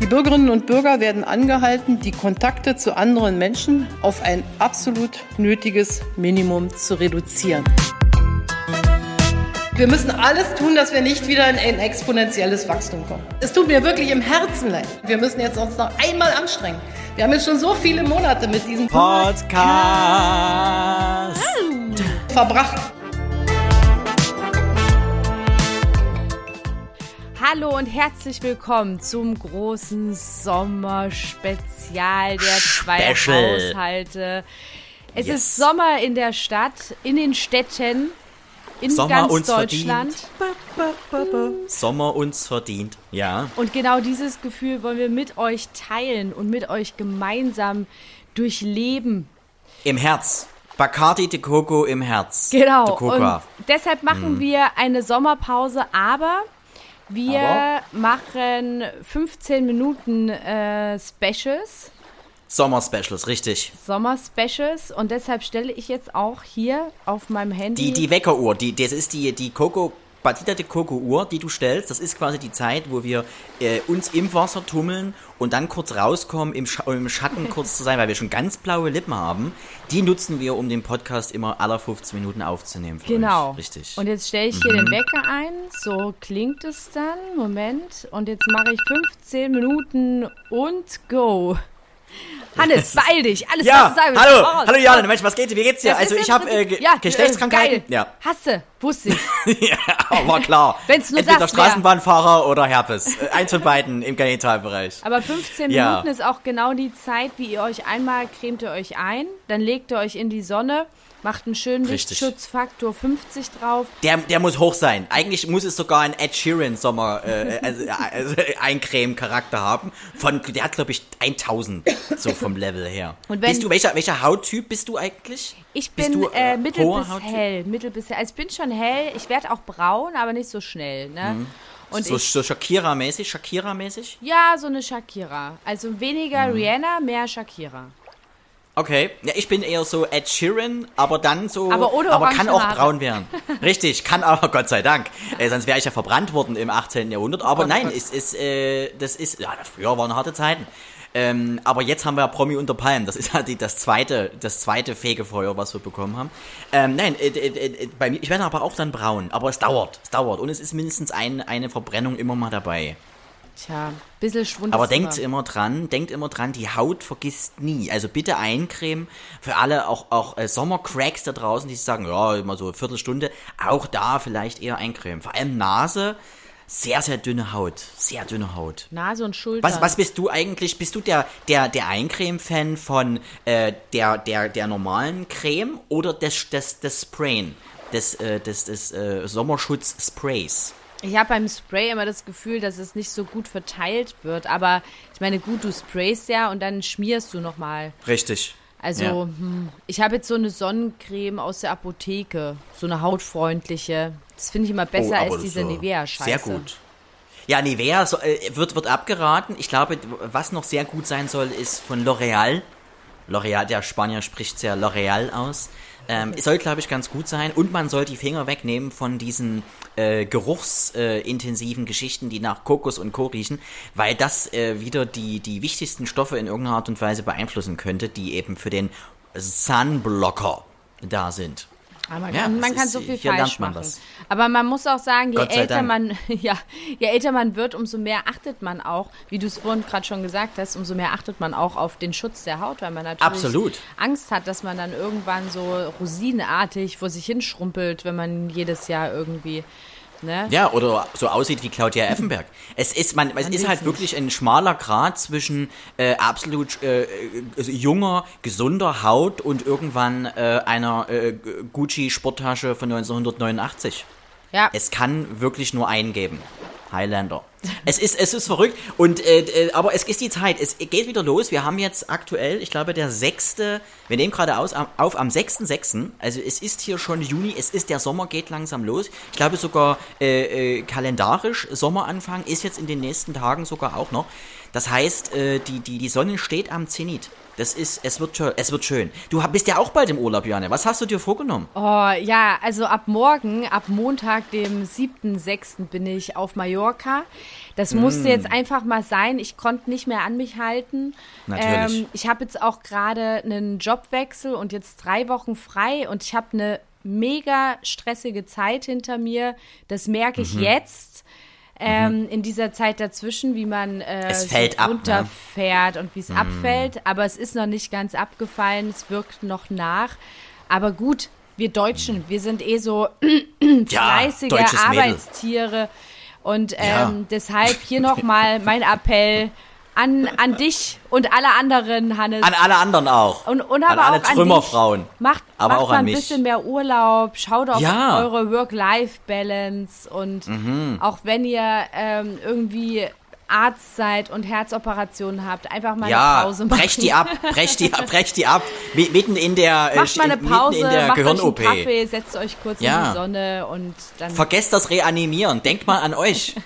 Die Bürgerinnen und Bürger werden angehalten, die Kontakte zu anderen Menschen auf ein absolut nötiges Minimum zu reduzieren. Wir müssen alles tun, dass wir nicht wieder in ein exponentielles Wachstum kommen. Es tut mir wirklich im Herzen leid. Wir müssen jetzt uns noch einmal anstrengen. Wir haben jetzt schon so viele Monate mit diesem Podcast verbracht. Hallo und herzlich willkommen zum großen Sommerspezial der zwei Special. Haushalte. Es Yes. ist Sommer in der Stadt, in den Städten, in Sommer ganz uns Deutschland. verdient. Sommer uns verdient. Ja. Und genau dieses Gefühl wollen wir mit euch teilen und mit euch gemeinsam durchleben. Im Herz. Bacardi de Coco im Herz. Genau. De. Und deshalb machen Mhm. wir eine Sommerpause, aber wir Aber? machen 15 Minuten äh, Specials. Sommer-Specials, richtig. Sommer-Specials und deshalb stelle ich jetzt auch hier auf meinem Handy. Die, die Weckeruhr, die, das ist die, die Coco, Batida de Coco Uhr, die du stellst. Das ist quasi die Zeit, wo wir äh, uns im Wasser tummeln und dann kurz rauskommen, im, Scha im Schatten kurz zu sein, weil wir schon ganz blaue Lippen haben. Die nutzen wir, um den Podcast immer aller 15 Minuten aufzunehmen. Genau. Euch. Richtig. Und jetzt stelle ich hier den Wecker ein. So klingt es dann. Moment. Und jetzt mache ich 15 Minuten und go. Hannes, beeil dich. Alles, ja, was du sagen willst, hallo, raus. hallo Jana, Mensch, was geht? Wie geht's dir? Das Also ich habe äh, Ge ja, Geschlechtskrankheiten. Geil. Hasse, wusste ich. Ja, war klar. Wenn's nur Entweder das. Straßenbahnfahrer oder Herpes. Äh, Eins von beiden im Genitalbereich. Aber 15 Ja. Minuten ist auch genau die Zeit, wie ihr euch einmal cremt ihr euch ein, dann legt ihr euch in die Sonne, macht einen schönen Richtig. Lichtschutzfaktor 50 drauf. Der, der muss hoch sein. Eigentlich muss es sogar ein Ed Sheeran Sommer äh, also, also Eincreme-Charakter haben. Von, der hat glaube ich 1000 so vom Level her. Und wenn- bist du welcher welcher Hauttyp bist du eigentlich? Ich bin du, äh, äh, mittel bis Hauttyp? hell, mittel bis hell. Also ich bin schon hell, ich werde auch braun, aber nicht so schnell, ne? Und Mhm. so, ich, so Shakira-mäßig, Shakira-mäßig? ja, so eine Shakira. Also weniger Mhm. Rihanna, mehr Shakira. Okay. Ja, ich bin eher so Ed Sheeran, aber dann so. Aber aber kann auch Haare. braun werden. Richtig, kann aber, Gott sei Dank. Äh, sonst wäre ich ja verbrannt worden im 18. Jahrhundert. Aber Oh nein, Gott. es ist, äh, das ist, ja, früher waren harte Zeiten. Ähm, aber jetzt haben wir ja Promi unter Palmen. Das ist ja die, das zweite, das zweite Fegefeuer, was wir bekommen haben. Ähm, nein, äh, äh, äh, bei mir, ich werde aber auch dann braun. Aber es dauert, es dauert. Und es ist mindestens ein, eine Verbrennung immer mal dabei. Tja, bisschen Schwund Aber denkt immer. immer dran, denkt immer dran, die Haut vergisst nie. Also bitte eincremen für alle, auch, auch äh, Sommercracks da draußen, die sagen, ja, immer so eine Viertelstunde, auch da vielleicht eher eincremen. Vor allem Nase, sehr, sehr dünne Haut. Sehr dünne Haut. Nase und Schulter. Was, was bist du eigentlich? Bist du der, der, der Eincreme-Fan von äh, der, der, der normalen Creme oder des, des, des Sprayen? Des, äh, des, des äh, Sommerschutzsprays? Ich habe beim Spray immer das Gefühl, dass es nicht so gut verteilt wird. Aber ich meine, gut, du sprayst ja und dann schmierst du nochmal. Richtig. Also, Ja. hm, ich habe jetzt so eine Sonnencreme aus der Apotheke. So eine hautfreundliche. Das finde ich immer besser Oh, als diese Nivea-Scheiße. Sehr gut. Ja, Nivea so, äh, wird, wird abgeraten. Ich glaube, was noch sehr gut sein soll, ist von L'Oreal. L'Oreal, der Spanier spricht sehr L'Oreal aus. Ähm, soll, glaube ich, ganz gut sein. Und man soll die Finger wegnehmen von diesen äh, geruchsintensiven Geschichten, die nach Kokos und Co. riechen, weil das äh, wieder die, die wichtigsten Stoffe in irgendeiner Art und Weise beeinflussen könnte, die eben für den Sunblocker da sind. Man Ja, kann, man kann so viel falsch machen. Aber man muss auch sagen, je älter Dank. man, ja, je älter man wird, umso mehr achtet man auch, wie du es vorhin gerade schon gesagt hast, umso mehr achtet man auch auf den Schutz der Haut, weil man natürlich Absolut. Angst hat, dass man dann irgendwann so rosinenartig vor sich hinschrumpelt, wenn man jedes Jahr irgendwie, ne? Ja, oder so aussieht wie Claudia Effenberg. Es ist, man, es ist halt wirklich ein schmaler Grad zwischen äh, absolut äh, äh, junger, gesunder Haut und irgendwann äh, einer äh, Gucci-Sporttasche von 1989. Ja. Es kann wirklich nur einen geben. Highlander. Es ist, es ist verrückt. Und, äh, äh, aber es ist die Zeit. Es geht wieder los. Wir haben jetzt aktuell, ich glaube, der sechste, wir nehmen gerade aus, auf am 6.6. Also es ist hier schon Juni, es ist, der Sommer geht langsam los. Ich glaube sogar äh, äh, kalendarisch, Sommeranfang ist jetzt in den nächsten Tagen sogar auch noch. Das heißt, äh, die, die, die Sonne steht am Zenit. Das ist, es wird, es wird schön. Du bist ja auch bald im Urlaub, Johanne. Was hast du dir vorgenommen? Oh ja, also ab morgen, ab Montag, dem 7.6. bin ich auf Mallorca. Das musste jetzt einfach mal sein. Ich konnte nicht mehr an mich halten. Natürlich. Ähm, ich habe jetzt auch gerade einen Jobwechsel und jetzt drei Wochen frei und ich habe eine mega stressige Zeit hinter mir. Das merke ich jetzt. Ähm, in dieser Zeit dazwischen, wie man äh, ab, ne? runterfährt und wie es abfällt. Aber es ist noch nicht ganz abgefallen. Es wirkt noch nach. Aber gut, wir Deutschen, wir sind eh so fleißige deutsches Mädel. Und ähm, Ja. deshalb hier nochmal mein Appell an, an dich und alle anderen, Hannes. An alle anderen auch. und, und an aber alle auch an Trümmerfrauen. Dich. Macht, Aber macht auch mal an ein bisschen mehr Urlaub, schaut auf Ja. eure Work-Life-Balance und Mhm. auch wenn ihr ähm, irgendwie Arzt seid und Herzoperationen habt, einfach mal eine Ja, Pause machen. brech die ab, brech die ab, brech die ab. Mi- Mitten in der, äh, Macht mal eine Pause, in der macht euch einen. Kaffee, setzt euch kurz in Ja. die Sonne und dann Vergesst das Reanimieren. Denkt mal an euch.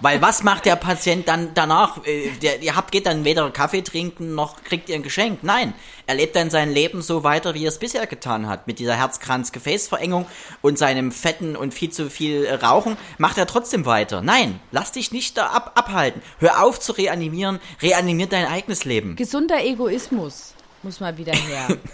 Weil was macht der Patient dann danach? Äh, Der, ihr habt, geht dann weder Kaffee trinken noch kriegt ihr ein Geschenk. Nein, er lebt dann sein Leben so weiter, wie er es bisher getan hat. Mit dieser Herzkranz-Gefäßverengung und seinem fetten und viel zu viel äh, Rauchen macht er trotzdem weiter. Nein, lass dich nicht da ab, abhalten. Hör auf zu reanimieren. Reanimier dein eigenes Leben. gesunder Egoismus muss mal wieder her.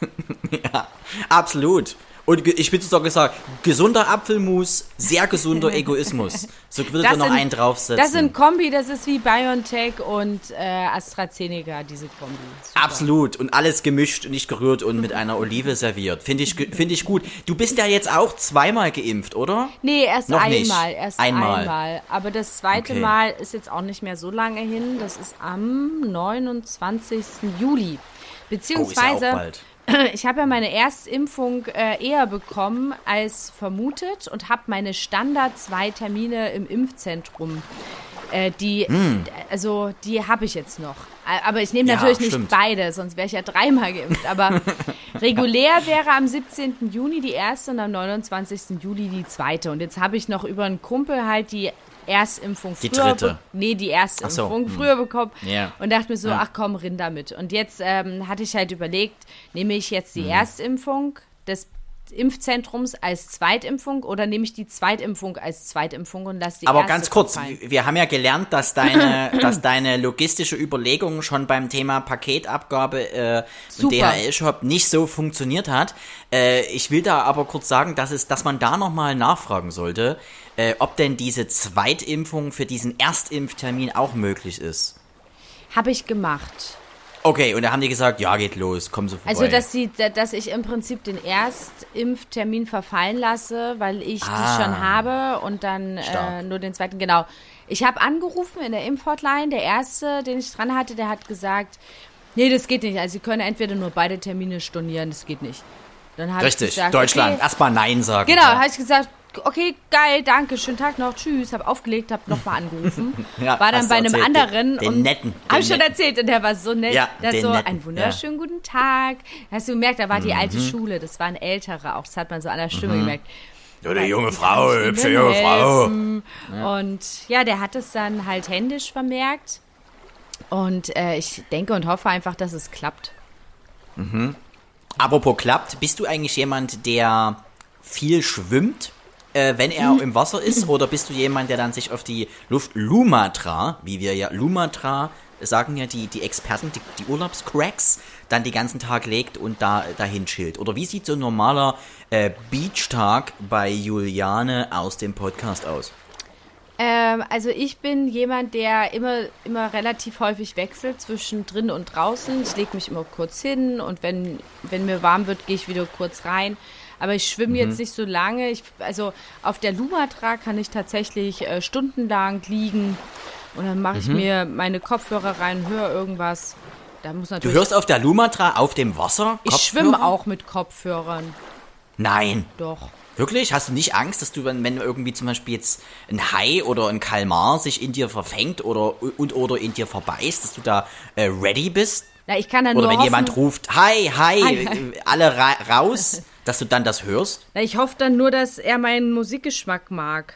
Ja, absolut. Und ich würde sogar sagen, gesunder Apfelmus, sehr gesunder Egoismus. So würde ich da noch sind- einen draufsetzen. Das sind Kombi, das ist wie BioNTech und äh, AstraZeneca, diese Kombi. Super. Absolut. Und alles gemischt und nicht gerührt und mit einer Olive serviert. Finde ich, finde ich gut. Du bist ja jetzt auch zweimal geimpft, oder? Nee, erst Noch nicht. einmal. Erst Einmal. einmal. Aber das zweite Okay. Mal ist jetzt auch nicht mehr so lange hin. Das ist am 29. Juli. Oh, ist Beziehungsweise, bald. ich habe ja meine Erstimpfung äh, eher bekommen als vermutet und habe meine Standard zwei Termine im Impfzentrum. Äh, die, also die habe ich jetzt noch. Äh, Aber ich nehme Hm. Ja, natürlich nicht stimmt. beide, sonst wäre ich ja dreimal geimpft. Aber regulär wäre am 17. Juni die erste und am 29. Juli die zweite. Und jetzt habe ich noch über einen Kumpel halt die Erstimpfung Die früher dritte. nee, die Erstimpfung so, hm. früher bekommen Ja. und dachte mir so, Ja. ach komm, rinn damit. Und jetzt ähm, hatte ich halt überlegt, nehme ich jetzt Hm. die Erstimpfung des Impfzentrums als Zweitimpfung oder nehme ich die Zweitimpfung als Zweitimpfung und lasse die Aber ganz kurz, verfallen? wir haben ja gelernt, dass deine, dass deine logistische Überlegung schon beim Thema Paketabgabe äh, und. DHL-Shop nicht so funktioniert hat. Äh, ich will da aber kurz sagen, dass, es, dass man da nochmal nachfragen sollte, äh, ob denn diese Zweitimpfung für diesen Erstimpftermin auch möglich ist. Habe ich gemacht. Okay, und da haben die gesagt, ja, geht los, komm so vorbei. Also, dass, sie, dass ich im Prinzip den Erstimpftermin verfallen lasse, weil ich Ah. die schon habe und dann äh, nur den zweiten. Genau. Ich habe angerufen in der Impfhotline. Der erste, den ich dran hatte, der hat gesagt, nee, das geht nicht. Also, Sie können entweder nur beide Termine stornieren, das geht nicht. Dann habe ich Richtig, gesagt, Deutschland, Okay, erstmal Nein sagen. Genau, Ja. habe ich gesagt, okay, geil, danke, schönen Tag noch, tschüss, habe aufgelegt, habe nochmal angerufen, Ja, war dann bei einem erzählt, anderen den- den und netten, den habe ich schon erzählt und der war so nett, Ja, der so netten, einen wunderschönen guten Tag, hast du gemerkt, da war die alte Schule, das war ein älterer, auch das hat man so an der Stimme gemerkt. Ja, die junge Frau, hübsche junge Frau. Und ja, der hat es dann halt händisch vermerkt. Und äh, ich denke und hoffe einfach, dass es klappt. Apropos klappt, bist du eigentlich jemand, der viel schwimmt, äh, wenn er im Wasser ist? Oder bist du jemand, der dann sich auf die Luft Lumatra, wie wir ja Lumatra sagen ja die, die Experten, die, die Urlaubscracks, dann den ganzen Tag legt und da dahin chillt? Oder wie sieht so ein normaler äh, Beachtag bei Juliane aus dem Podcast aus? Ähm, also ich bin jemand, der immer, immer relativ häufig wechselt zwischen drin und draußen. Ich lege mich immer kurz hin und wenn, wenn mir warm wird, gehe ich wieder kurz rein. Aber ich schwimme jetzt nicht so lange. Ich, also auf der Lumatra kann ich tatsächlich äh, stundenlang liegen und dann mache ich mir meine Kopfhörer rein, höre irgendwas. Da muss Du natürlich. hörst auf der Lumatra auf dem Wasser? ich schwimme auch mit Kopfhörern. Nein. Doch. Wirklich? Hast du nicht Angst, dass du, wenn, wenn irgendwie zum Beispiel jetzt ein Hai oder ein Kalmar sich in dir verfängt oder und oder in dir verbeißt, dass du da äh, ready bist? Na, ich kann dann Oder nur wenn hoffen, jemand ruft, Hi, hi, Hi, hi. äh, alle ra raus, dass du dann das hörst? Na, ich hoffe dann nur, dass er meinen Musikgeschmack mag.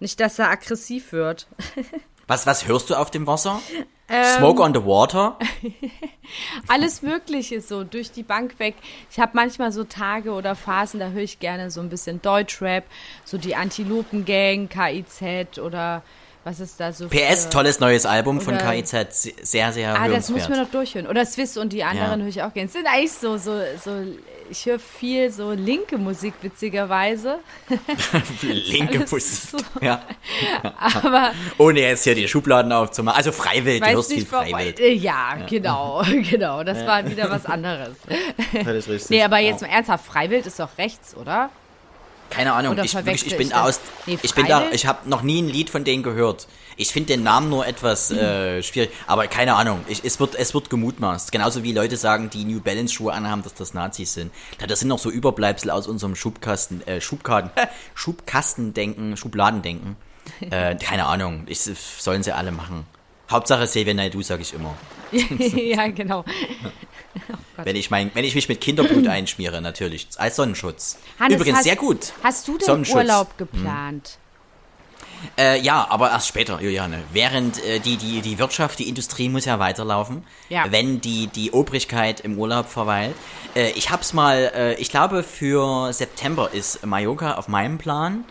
Nicht, dass er aggressiv wird. Was, was hörst du auf dem Wasser? Ähm. Smoke on the water? Alles Mögliche so durch die Bank weg. Ich habe manchmal so Tage oder Phasen, da höre ich gerne so ein bisschen Deutschrap, so die Antilopen-Gang, KIZ oder Was ist da so PS, für- tolles neues Album von Oder- KIZ, se- sehr, sehr Ah, das muss man noch durchhören. Oder Swiss und die anderen Ja. höre ich auch gerne. Es sind eigentlich so, so, so, ich höre viel so linke Musik, witzigerweise. Linke Musik. so. Ja. Aber Ohne jetzt hier die Schubladen aufzumachen. Also Freiwild, du hörst viel. Freiwild. Äh, Ja, genau, genau. Das war wieder was anderes. Das ist richtig. Nee, aber jetzt Ja. mal ernsthaft, Freiwild ist doch rechts, oder? Keine Ahnung, Oder ich, wirklich, ich bin ich aus. Nee, ich bin da, ich habe noch nie ein Lied von denen gehört. Ich finde den Namen nur etwas äh, schwierig, aber keine Ahnung. Ich, es wird, es wird gemutmaßt. Genauso wie Leute sagen, die New Balance Schuhe anhaben, dass das Nazis sind. Das sind noch so Überbleibsel aus unserem Schubkasten, äh, Schubkarten, Schubkastendenken, Schubladendenken. Äh, keine Ahnung. Ich, sollen sie alle machen. Hauptsache Xavier Naidoo, sage ich immer. ja, genau. Wenn ich, mein, wenn ich mich mit Kinderblut einschmiere, natürlich. Als Sonnenschutz. Hannes, Übrigens, hast, sehr gut. Hast du Sonnenschutz. Urlaub geplant? Äh, ja, aber erst später, Juliane. Während äh, die, die, die Wirtschaft, die Industrie muss ja weiterlaufen, Ja. wenn die, die Obrigkeit im Urlaub verweilt. Äh, ich hab's mal, äh, ich glaube für September ist Mallorca auf meinem Plan,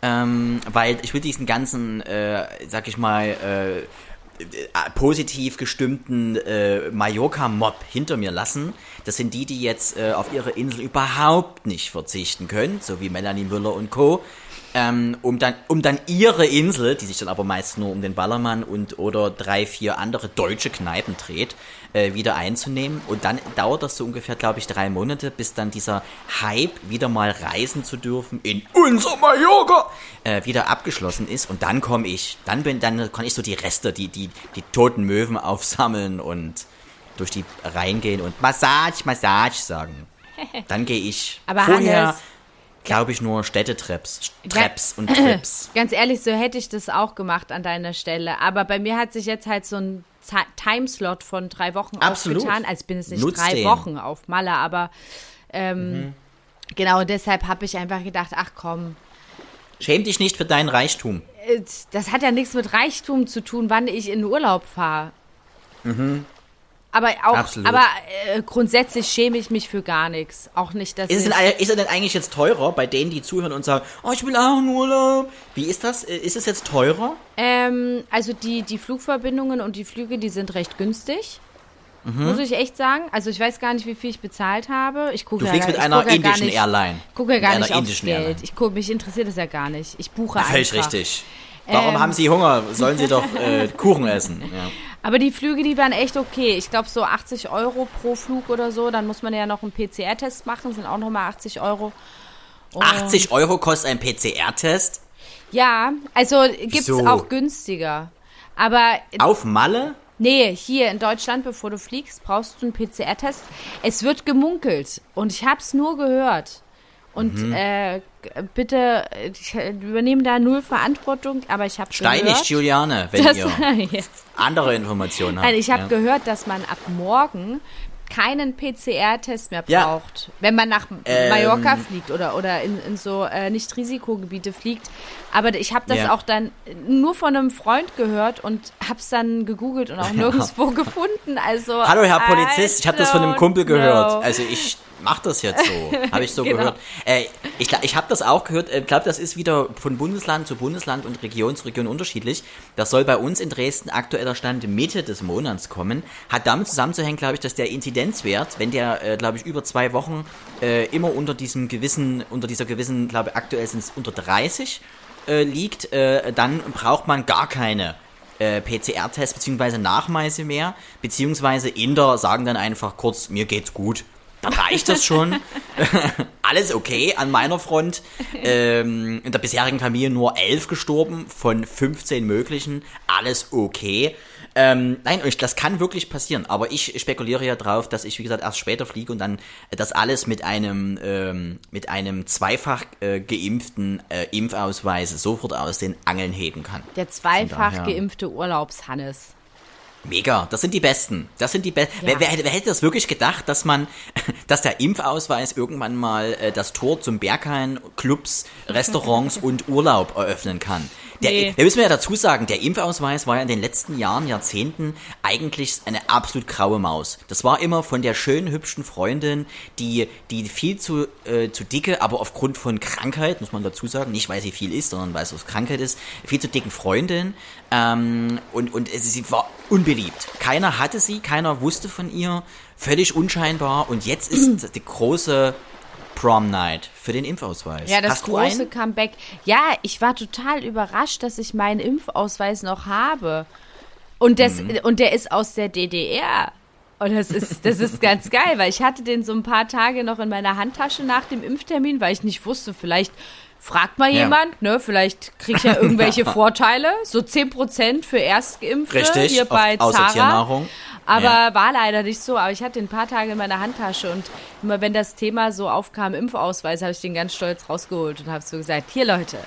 ähm, weil ich will diesen ganzen, äh, sag ich mal, äh, positiv gestimmten äh, Mallorca-Mob hinter mir lassen. Das sind die, die jetzt äh, auf ihre Insel überhaupt nicht verzichten können, so wie Melanie Müller und Co. Ähm, um dann, um dann ihre Insel, die sich dann aber meist nur um den Ballermann und oder drei, vier andere deutsche Kneipen dreht, äh, wieder einzunehmen. Und dann dauert das so ungefähr, glaube ich, drei Monate, bis dann dieser Hype, wieder mal reisen zu dürfen in unser Mallorca, äh, wieder abgeschlossen ist. Und dann komme ich, dann bin, dann kann ich so die Reste, die, die, die toten Möwen aufsammeln und durch die Reihen gehen und Massage, Massage sagen. Dann gehe ich Aber vorher, Hannes- glaube ich, nur Städtetreps, Treps und Trips. Ganz ehrlich, so hätte ich das auch gemacht an deiner Stelle. Aber bei mir hat sich jetzt halt so ein Ti- Timeslot von drei Wochen Absolut. aufgetan. Also ich bin jetzt nicht Nutz drei den. Wochen auf Malle, aber ähm, genau deshalb habe ich einfach gedacht, ach komm, Schäm dich nicht für deinen Reichtum. äh, das hat ja nichts mit Reichtum zu tun, wann ich in Urlaub fahre. Aber auch. Absolut. aber äh, grundsätzlich schäme ich mich für gar nichts. Auch nicht, dass Ist es, ich, denn, ist es denn eigentlich jetzt teurer bei denen, die zuhören und sagen, oh, ich will auch einen Urlaub? Wie ist das? Äh, Ist es jetzt teurer? Ähm, also die, die Flugverbindungen und die Flüge, die sind recht günstig. Mhm. Muss ich echt sagen. Also ich weiß gar nicht, wie viel ich bezahlt habe. Ich gucke Du ja, fliegst mit ich einer indischen nicht, Airline. gucke ja gar Mit nicht aufs Geld. Airline. Ich gucke, mich interessiert das ja gar nicht. Ich buche Völlig einfach. richtig. Warum Ähm. haben Sie Hunger? Sollen Sie doch äh, Kuchen essen. Ja. Aber die Flüge, die waren echt okay. Ich glaube so 80 Euro pro Flug oder so. Dann muss man ja noch einen PCR-Test machen, sind auch nochmal 80 Euro. Und 80 Euro kostet ein PCR-Test Ja, also gibt's Wieso? auch günstiger. Aber auf Malle? Nee, hier in Deutschland, bevor du fliegst, brauchst du einen PCR-Test. Es wird gemunkelt und ich habe es nur gehört. Und Mhm. äh, bitte, äh, ich übernehme da null Verantwortung, aber ich habe Steinigt gehört, Juliane, wenn dass, ihr Ja. andere Informationen habt. Nein, ich habe ja. gehört, dass man ab morgen keinen PCR-Test mehr Ja. braucht, wenn man nach Ähm. Mallorca fliegt oder, oder in, in so äh, Nicht-Risikogebiete fliegt. Aber ich habe das Ja. auch dann nur von einem Freund gehört und habe es dann gegoogelt und auch nirgendwo gefunden. Also Hallo Herr I Polizist, ich habe das von einem Kumpel gehört. know. Also ich mach das jetzt so, habe ich so Genau. gehört. Äh, ich ich habe das auch gehört. Ich glaube, das ist wieder von Bundesland zu Bundesland und Region zu Region unterschiedlich. Das soll bei uns in Dresden aktueller Stand Mitte des Monats kommen. Hat damit zusammenzuhängen, glaube ich, dass der Inzidenzwert, wenn der, äh, glaube ich, über zwei Wochen äh, immer unter diesem gewissen, unter dieser gewissen, glaube ich, aktuell sind es unter 30 äh, liegt, äh, dann braucht man gar keine äh, PCR-Tests bzw. Nachweise mehr, beziehungsweise Inder sagen dann einfach kurz, mir geht's gut. Dann reicht das schon. Alles okay an meiner Front. Ähm, in der bisherigen Familie nur elf gestorben von 15 möglichen. Alles okay. Ähm, nein, ich- das kann wirklich passieren. Aber ich spekuliere ja drauf, dass ich, wie gesagt, erst später fliege und dann das alles mit einem, ähm, mit einem zweifach äh, geimpften äh, Impfausweis sofort aus den Angeln heben kann. Der zweifach geimpfte Urlaubshannes. Mega, das sind die Besten. Das sind die Besten. Ja. Wer, wer, hätte- wer hätte das wirklich gedacht, dass man, dass der Impfausweis irgendwann mal äh, das Tor zum Berghain, Clubs, Restaurants und Urlaub eröffnen kann? Der, Nee. Da müssen wir ja dazu sagen, der Impfausweis war ja in den letzten Jahren, Jahrzehnten eigentlich eine absolut graue Maus. Das war immer von der schönen, hübschen Freundin, die, die viel zu, äh, zu dicke, aber aufgrund von Krankheit, muss man dazu sagen, nicht weil sie viel isst, sondern weil es aus Krankheit ist, viel zu dicken Freundin. Ähm, und, und es- sie war unbeliebt. Keiner hatte sie, keiner wusste von ihr, völlig unscheinbar. Und jetzt ist die große Prom Night für den Impfausweis. Ja, das Hast große? Comeback. Ja, ich war total überrascht, dass ich meinen Impfausweis noch habe. Und, das, Mhm. und der ist aus der DDR. Und das ist, das ist ganz geil, weil ich hatte den so ein paar Tage noch in meiner Handtasche nach dem Impftermin, weil ich nicht wusste, vielleicht fragt mal Ja. jemand, ne, vielleicht krieg ich ja irgendwelche Vorteile, so 10% für Erstgeimpfte Richtig, hier bei auf- Zara. Tiernahrung. Aber Ja. war leider nicht so. Aber ich hatte den ein paar Tage in meiner Handtasche und immer wenn das Thema so aufkam, Impfausweis, habe ich den ganz stolz rausgeholt und habe so gesagt, hier Leute,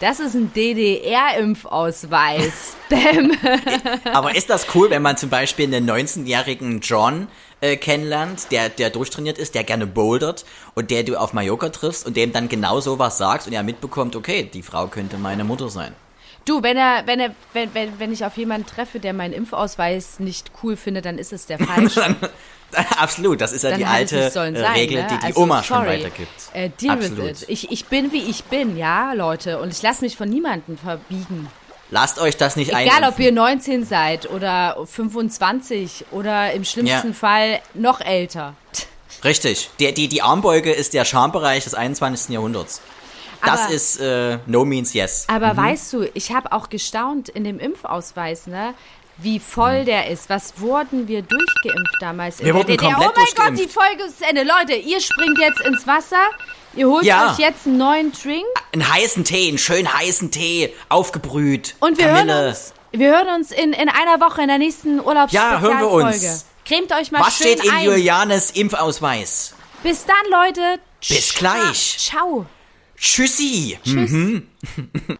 das ist ein DDR-Impfausweis. Bäm. Aber ist das cool, wenn man zum Beispiel einen 19-jährigen John äh, kennenlernt, der, der durchtrainiert ist, der gerne bouldert und der du auf Mallorca triffst und dem dann genau sowas sagst und er mitbekommt, okay, die Frau könnte meine Mutter sein. Du, wenn er, wenn er, wenn, wenn, wenn ich auf jemanden treffe, der meinen Impfausweis nicht cool findet, dann ist es der falsche. Absolut, das ist ja Dann die alte sein, Regel, ne? die die Also, Oma schon sorry. weitergibt. Äh, deal Absolut. with it. Ich, ich bin, wie ich bin, ja, Leute. Und ich lasse mich von niemandem verbiegen. Lasst euch das nicht Egal, ob einimpfen. ihr 19 seid oder 25 oder im schlimmsten Ja. Fall noch älter. Richtig, der, die, die Armbeuge ist der Schambereich des 21. Jahrhunderts. Das Aber- ist äh, no means yes. Aber weißt du, ich habe auch gestaunt in dem Impfausweis, ne? Wie voll der ist. Was wurden wir durchgeimpft damals in Wir wurden DDR? komplett Oh mein Gott, durchgeimpft. die Folge ist Ende. Leute, ihr springt jetzt ins Wasser. Ihr holt Ja. euch jetzt einen neuen Drink Einen heißen Tee, einen schönen heißen Tee, aufgebrüht. und wir Kamille. hören uns. Wir hören uns in, in einer Woche in der nächsten Ja, hören wir uns. Cremt euch mal Was schön steht in ein. Julianes Impfausweis? Bis dann, Leute. Bis gleich. Ciao. Tschüssi. Tschüss.